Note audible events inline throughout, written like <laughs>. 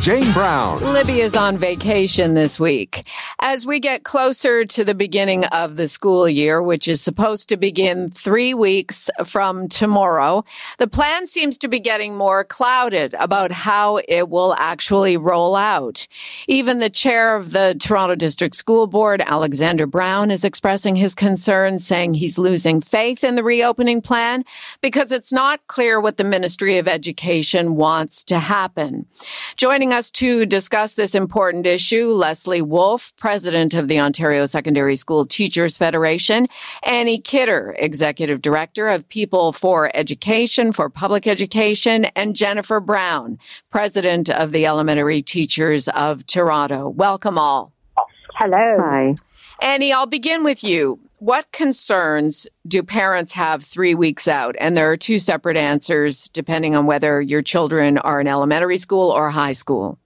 Jane Brown. Libby is on vacation this week. As we get closer to the beginning of the school year, which is supposed to begin three weeks from tomorrow, the plan seems to be getting more clouded about how it will actually roll out. Even the chair of the Toronto District School Board, Alexander Brown, is expressing his concerns, saying he's losing faith in the reopening plan because it's not clear what the Ministry of Education wants to happen. Joining us to discuss this important issue, Leslie Wolfe, president of the Ontario Secondary School Teachers Federation, Annie Kidder, executive director of People for Education for Public Education, and Jennifer Brown, president of the Elementary Teachers of Toronto. Welcome all. Hello. Hi. Annie, I'll begin with you. What concerns do parents have three weeks out? And there are two separate answers depending on whether your children are in elementary school or high school.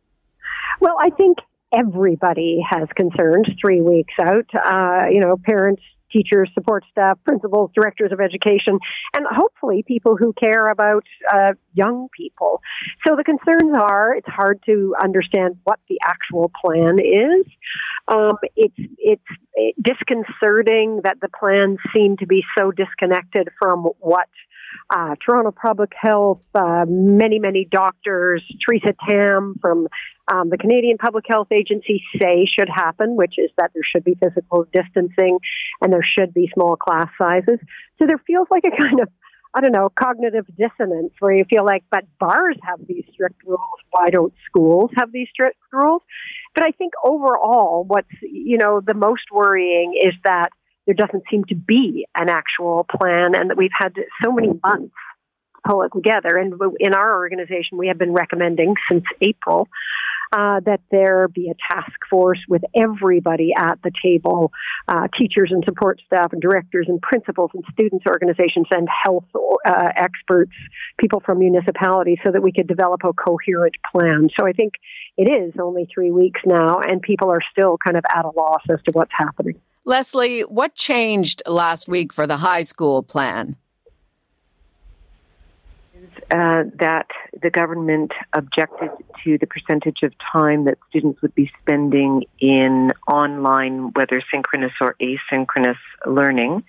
Well, I think everybody has concerns three weeks out. Uh, you know, parents, teachers, support staff, principals, directors of education, and hopefully people who care about uh, young people. So the concerns are it's hard to understand what the actual plan is. Um, it's it's disconcerting that the plans seem to be so disconnected from what uh, Toronto Public Health, uh, many, many doctors, Theresa Tam from um, the Canadian Public Health Agency say should happen, which is that there should be physical distancing and there should be small class sizes. So there feels like a kind of I don't know, cognitive dissonance where you feel like, but bars have these strict rules. Why don't schools have these strict rules? But I think overall, what's, you know, the most worrying is that there doesn't seem to be an actual plan and that we've had so many months to pull it together. And in our organization, we have been recommending since April uh, that there be a task force with everybody at the table uh, teachers and support staff and directors and principals and students organizations and health uh, experts people from municipalities so that we could develop a coherent plan. So i think it is only three weeks now and people are still kind of at a loss as to what's happening. Leslie what changed last week for the high school plan uh, that the government objected to the percentage of time that students would be spending in online, whether synchronous or asynchronous learning,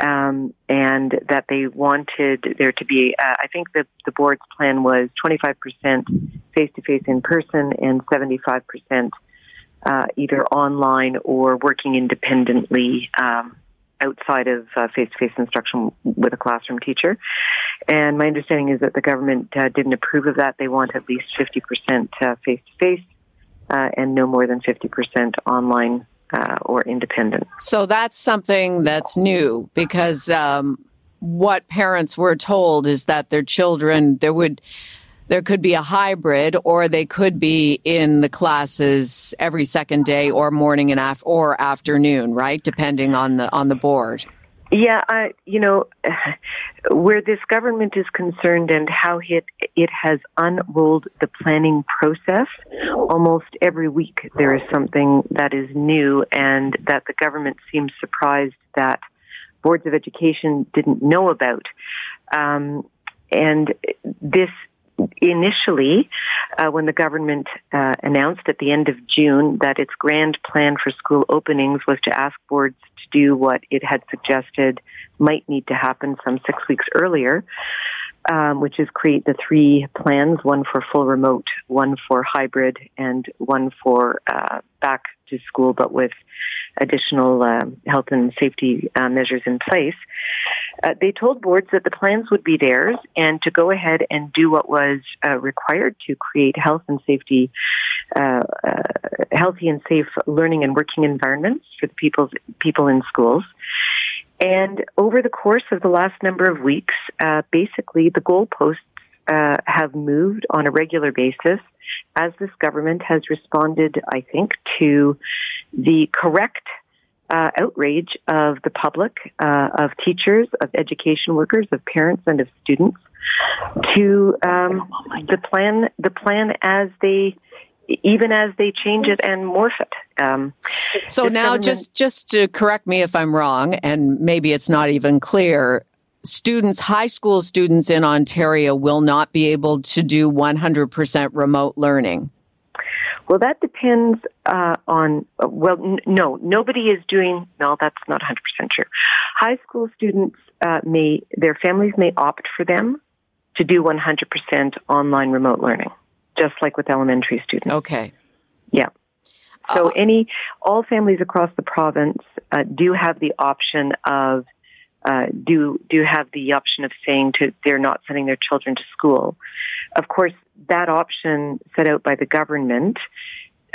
um, and that they wanted there to be, uh, I think the, the board's plan was 25% face to face in person and 75% uh, either online or working independently. Um, outside of face to face instruction with a classroom teacher. And my understanding is that the government uh, didn't approve of that. They want at least 50% face to face and no more than 50% online uh, or independent. So that's something that's new because um, what parents were told is that their children, there would there could be a hybrid or they could be in the classes every second day or morning and af- or afternoon, right? Depending on the on the board. Yeah, I, you know, <sighs> where this government is concerned and how it it has unrolled the planning process, almost every week there is something that is new, and that the government seems surprised that boards of education didn't know about. Um, and this initially, uh, when the government uh, announced at the end of June that its grand plan for school openings was to ask boards to do what it had suggested might need to happen some six weeks earlier, um, which is create the three plans one for full remote, one for hybrid, and one for uh, back to school, but with additional uh, health and safety uh, measures in place. Uh, they told boards that the plans would be theirs and to go ahead and do what was uh, required to create health and safety, uh, uh, healthy and safe learning and working environments for the people people in schools. And over the course of the last number of weeks, basically the goalposts have moved on a regular basis as this government has responded, I think, to the correct uh, outrage of the public, uh, of teachers, of education workers, of parents, and of students to um, the plan. The plan as they even as they change it and morph it. Um, so now, just just to correct me if I'm wrong, and maybe it's not even clear. Students, high school students in Ontario will not be able to do 100% remote learning. Well, that depends uh, on, uh, well, n- no, nobody is doing, no, that's not 100% true. High school students uh, may, their families may opt for them to do 100% online remote learning, just like with elementary students. Okay. Yeah. So uh, any, all families across the province uh, do have the option of, uh, do do have the option of saying to they're not sending their children to school. Of course, that option set out by the government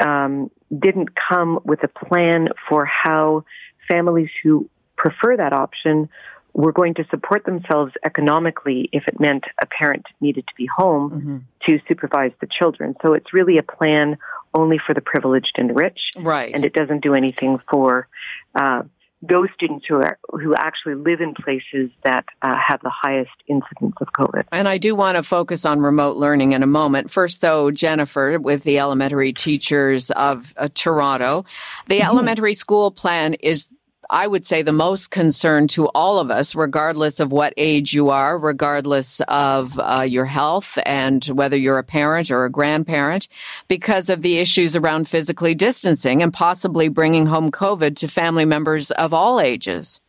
um, didn't come with a plan for how families who prefer that option were going to support themselves economically if it meant a parent needed to be home mm-hmm. to supervise the children. So it's really a plan only for the privileged and the rich, right? And it doesn't do anything for uh, those students who are who actually live in places that uh, have the highest incidence of COVID. And I do want to focus on remote learning in a moment. First, though, Jennifer, with the elementary teachers of uh, Toronto, the mm-hmm. elementary school plan is I would say the most concern to all of us, regardless of what age you are, regardless of uh, your health and whether you're a parent or a grandparent, because of the issues around physically distancing and possibly bringing home COVID to family members of all ages.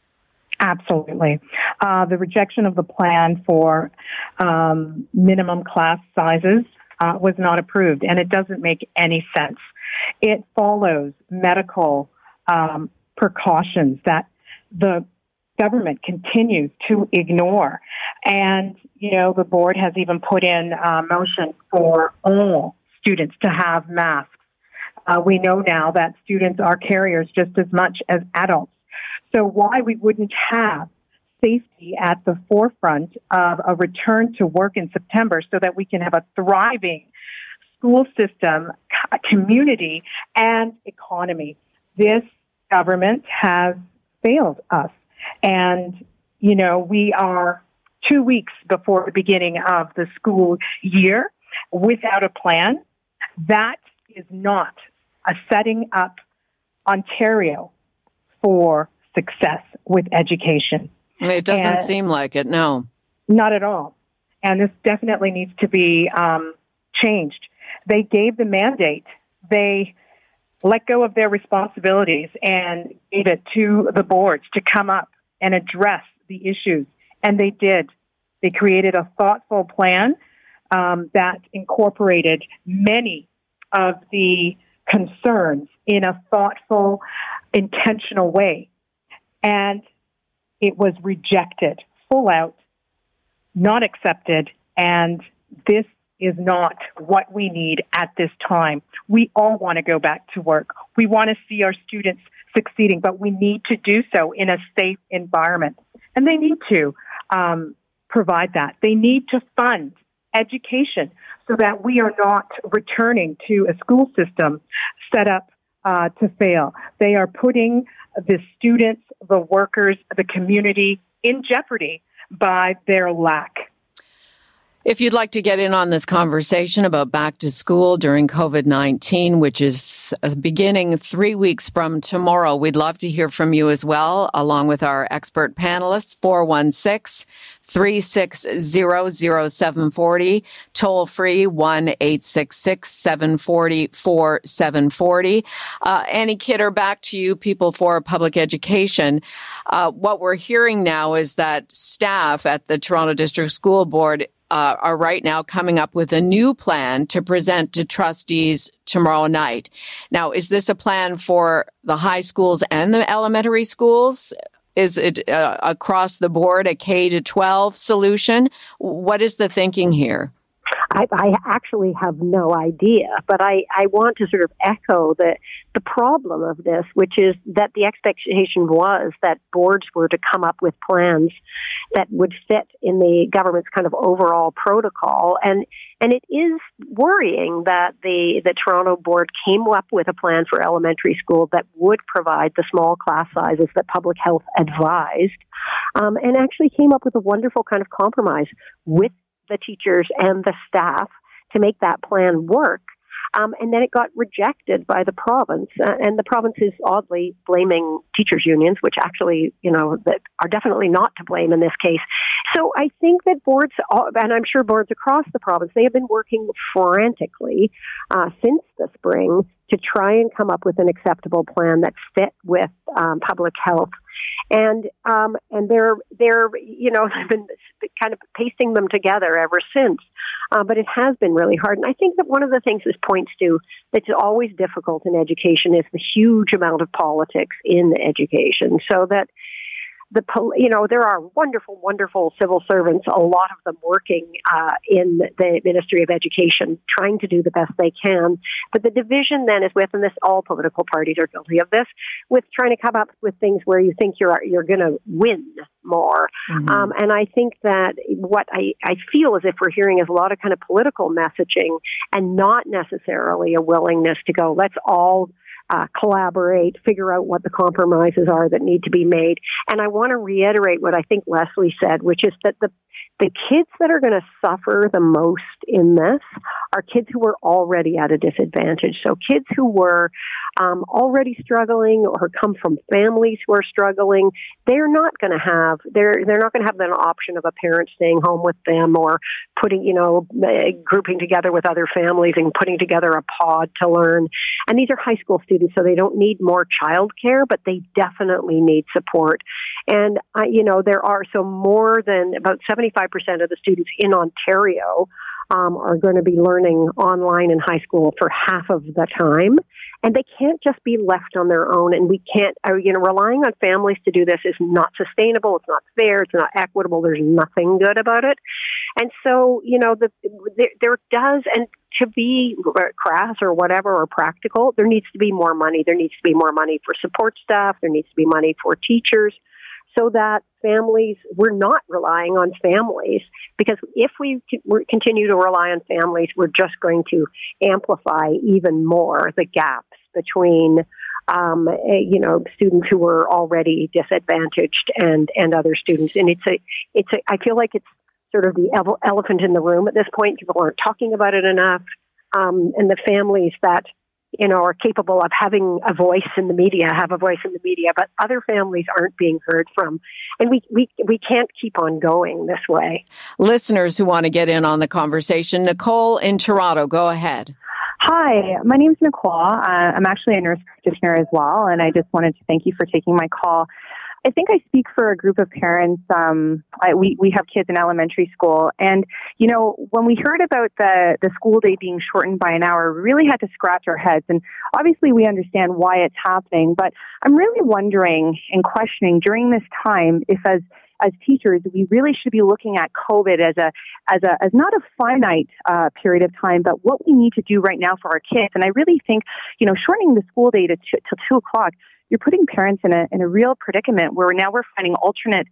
Absolutely. Uh, the rejection of the plan for um, minimum class sizes uh, was not approved, and it doesn't make any sense. It follows medical um, precautions that the government continues to ignore. And, you know, the board has even put in a motion for all students to have masks. Uh, we know now that students are carriers just as much as adults. So why we wouldn't have safety at the forefront of a return to work in September so that we can have a thriving school system, community, and economy. This government has failed us. And, you know, we are two weeks before the beginning of the school year without a plan. That is not a setting up Ontario for success with education. It doesn't and seem like it, no. Not at all. And this definitely needs to be um, changed. They gave the mandate. They let go of their responsibilities and gave it to the boards to come up and address the issues. And they did. They created a thoughtful plan um, that incorporated many of the concerns in a thoughtful, intentional way. And it was rejected full out, not accepted, and this is not what we need at this time. We all want to go back to work. We want to see our students succeeding, but we need to do so in a safe environment. And they need to um, provide that. They need to fund education so that we are not returning to a school system set up uh, to fail. They are putting the students, the workers, the community in jeopardy by their lack if you'd like to get in on this conversation about back to school during COVID 19, which is beginning three weeks from tomorrow, we'd love to hear from you as well, along with our expert panelists, 416 360 0740, toll free 1 866 740 4740. Uh, Annie Kidder, back to you, People for Public Education. Uh, what we're hearing now is that staff at the Toronto District School Board uh, are right now coming up with a new plan to present to trustees tomorrow night. Now, is this a plan for the high schools and the elementary schools? Is it uh, across the board a K to 12 solution? What is the thinking here? I, I actually have no idea, but I, I want to sort of echo the, the problem of this, which is that the expectation was that boards were to come up with plans that would fit in the government's kind of overall protocol. And and it is worrying that the the Toronto board came up with a plan for elementary school that would provide the small class sizes that public health advised, um, and actually came up with a wonderful kind of compromise with the teachers and the staff to make that plan work. Um, and then it got rejected by the province, uh, and the province is oddly blaming teachers' unions, which actually, you know, that are definitely not to blame in this case. So I think that boards, and I'm sure boards across the province, they have been working frantically uh, since the spring to try and come up with an acceptable plan that fit with um, public health and um, and they're they're you know <laughs> I've been kind of pasting them together ever since. Uh, but it has been really hard, and I think that one of the things this points to that's always difficult in education is the huge amount of politics in education. So that the you know there are wonderful, wonderful civil servants, a lot of them working uh, in the Ministry of Education, trying to do the best they can. But the division then is with, and this all political parties are guilty of this, with trying to come up with things where you think you're you're going to win more. Mm-hmm. Um, and I think that what I, I feel as if we're hearing is a lot of kind of political messaging and not necessarily a willingness to go, let's all uh, collaborate, figure out what the compromises are that need to be made. And I want to reiterate what I think Leslie said, which is that the the kids that are going to suffer the most in this are kids who were already at a disadvantage. So kids who were um, already struggling or come from families who are struggling, they're not going to have they're they're not going to have an option of a parent staying home with them or putting you know eh, grouping together with other families and putting together a pod to learn. And these are high school students, so they don't need more child care, but they definitely need support. And uh, you know there are so more than about seventy five of the students in Ontario um, are going to be learning online in high school for half of the time. And they can't just be left on their own. And we can't, uh, you know, relying on families to do this is not sustainable. It's not fair. It's not equitable. There's nothing good about it. And so, you know, the, there, there does, and to be crass or whatever or practical, there needs to be more money. There needs to be more money for support staff. There needs to be money for teachers so that families, we're not relying on families because if we continue to rely on families, we're just going to amplify even more the gaps between um, eh, you know, students who were already disadvantaged and, and other students. And it's a, it's a, I feel like it's sort of the elephant in the room at this point. People aren't talking about it enough. Um, and the families that you know, are capable of having a voice in the media, have a voice in the media, but other families aren't being heard from. And we, we, we can't keep on going this way. Listeners who want to get in on the conversation, Nicole in Toronto, go ahead. Hi, my name is Nicole. Uh, I'm actually a nurse practitioner as well, and I just wanted to thank you for taking my call. I think I speak for a group of parents. Um, I, we we have kids in elementary school, and you know when we heard about the the school day being shortened by an hour, we really had to scratch our heads. And obviously, we understand why it's happening, but I'm really wondering and questioning during this time if as as teachers, we really should be looking at COVID as a as a as not a finite uh, period of time, but what we need to do right now for our kids. And I really think, you know, shortening the school day to till two o'clock you're putting parents in a, in a real predicament where now we're finding alternate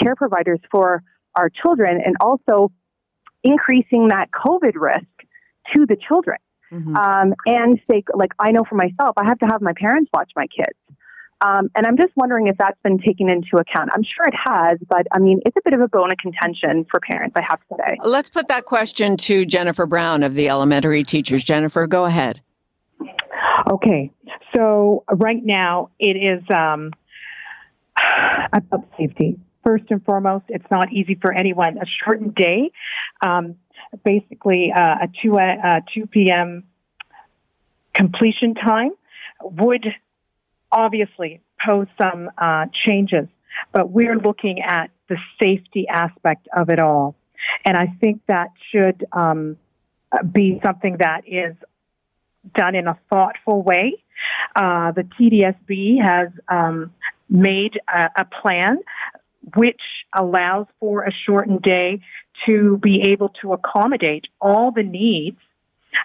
care providers for our children and also increasing that COVID risk to the children. Mm-hmm. Um, and say, like, I know for myself, I have to have my parents watch my kids. Um, and I'm just wondering if that's been taken into account. I'm sure it has, but I mean, it's a bit of a bone of contention for parents, I have to say. Let's put that question to Jennifer Brown of the elementary teachers. Jennifer, go ahead. Okay, so right now it is um, <sighs> about safety. First and foremost, it's not easy for anyone. A shortened day, um, basically uh, a 2, uh, 2 p.m. completion time would obviously pose some uh, changes, but we're looking at the safety aspect of it all. And I think that should um, be something that is done in a thoughtful way. Uh, the TDSB has um, made a, a, plan which allows for a shortened day to be able to accommodate all the needs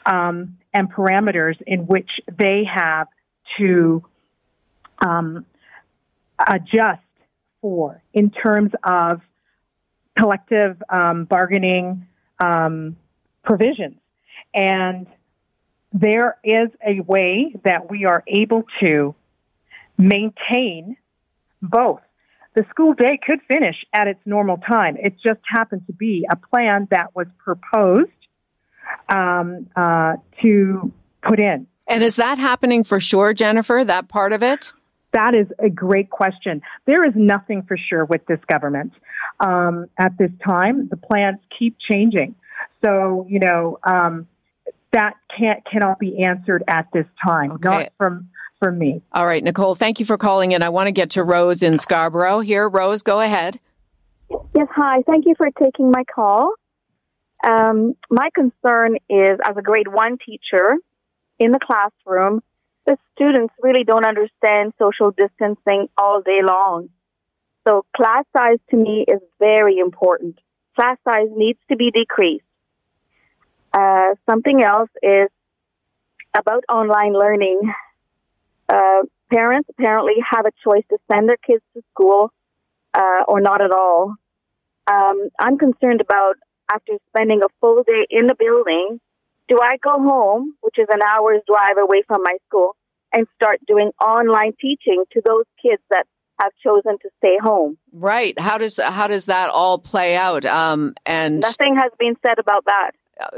um, and parameters in which they have to um, adjust for in terms of collective um, bargaining um, provisions. And there is a way that we are able to maintain both. The school day could finish at its normal time. It just happened to be a plan that was proposed um, uh, to put in. And is that happening for sure, Jennifer, that part of it? That is a great question. There is nothing for sure with this government um, at this time. The plans keep changing. So, you know, um, that can't cannot be answered at this time. Okay. Not from from me. All right, Nicole, thank you for calling in. I want to get to Rose in Scarborough here. Rose, go ahead. Yes, hi. Thank you for taking my call. Um, my concern is as a grade one teacher in the classroom, the students really don't understand social distancing all day long. So class size to me is very important. Class size needs to be decreased. Uh, something else is about online learning. Uh, parents apparently have a choice to send their kids to school uh, or not at all. Um, I'm concerned about after spending a full day in the building, do I go home, which is an hour's drive away from my school, and start doing online teaching to those kids that have chosen to stay home? Right. How does how does that all play out? Um, and nothing has been said about that.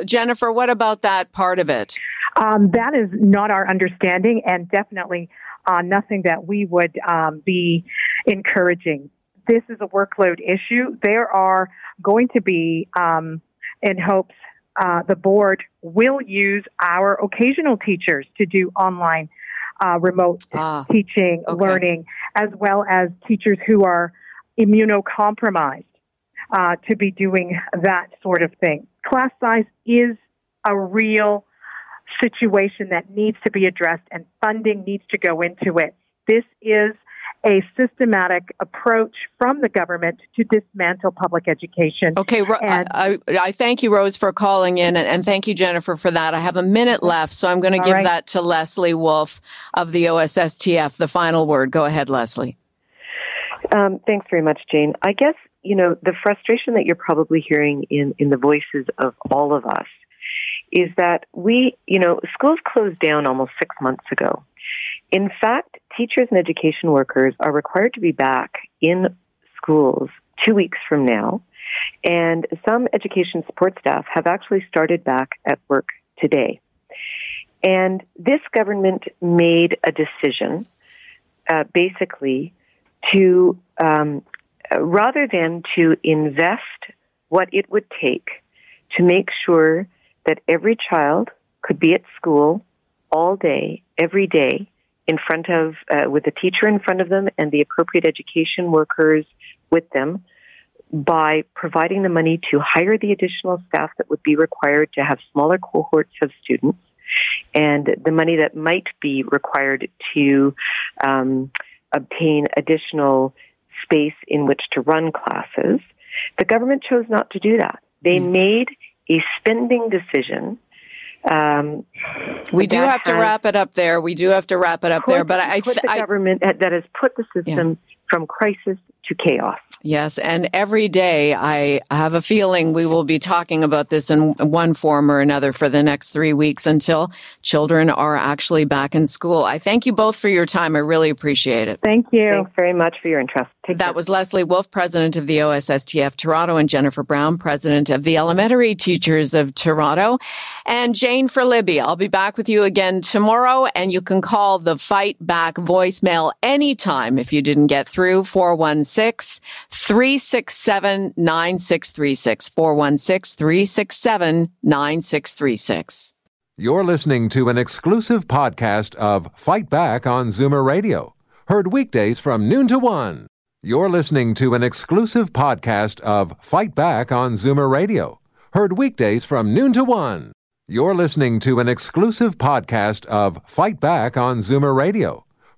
Jennifer, what about that part of it? Um, that is not our understanding, and definitely uh, nothing that we would um, be encouraging. This is a workload issue. There are going to be, um, in hopes, uh, the board will use our occasional teachers to do online uh, remote ah, teaching, okay. learning, as well as teachers who are immunocompromised uh, to be doing that sort of thing. Class size is a real situation that needs to be addressed and funding needs to go into it. This is a systematic approach from the government to dismantle public education. Okay, and, I, I, thank you, Rose, for calling in, and, and, thank you, Jennifer, for that. I have a minute left, so I'm going to give right. that to Leslie Wolfe of the OSSTF. The final word. Go ahead, Leslie. Um, thanks very much, Jane. I guess you know the frustration that you're probably hearing in in the voices of all of us is that we, you know, schools closed down almost six months ago. In fact, teachers and education workers are required to be back in schools two weeks from now. And some education support staff have actually started back at work today. And this government made a decision, uh, basically, to um, rather than to invest what it would take to make sure that every child could be at school all day, every day, in front of, uh, with a teacher in front of them and the appropriate education workers with them by providing the money to hire the additional staff that would be required to have smaller cohorts of students and the money that might be required to um, obtain additional space in which to run classes. The government chose not to do that. They mm. made a spending decision um, we do have to wrap it up there. We do have to wrap it up there. But I, put the I, government that has put the system yeah. from crisis to chaos. Yes, and every day I have a feeling we will be talking about this in one form or another for the next three weeks until children are actually back in school. I thank you both for your time. I really appreciate it. Thank you. Thanks very much for your interest. Take that care. was Leslie Wolfe, president of the OSSTF Toronto, and Jennifer Brown, president of the Elementary Teachers of Toronto, and Jane for Libby. I'll be back with you again tomorrow, and you can call the Fight Back voicemail anytime if you didn't get through 416 367 9636. 416 367 9636. You're listening to an exclusive podcast of Fight Back on Zoomer Radio, heard weekdays from noon to one. You're listening to an exclusive podcast of Fight Back on Zoomer Radio, heard weekdays from noon to one. You're listening to an exclusive podcast of Fight Back on Zoomer Radio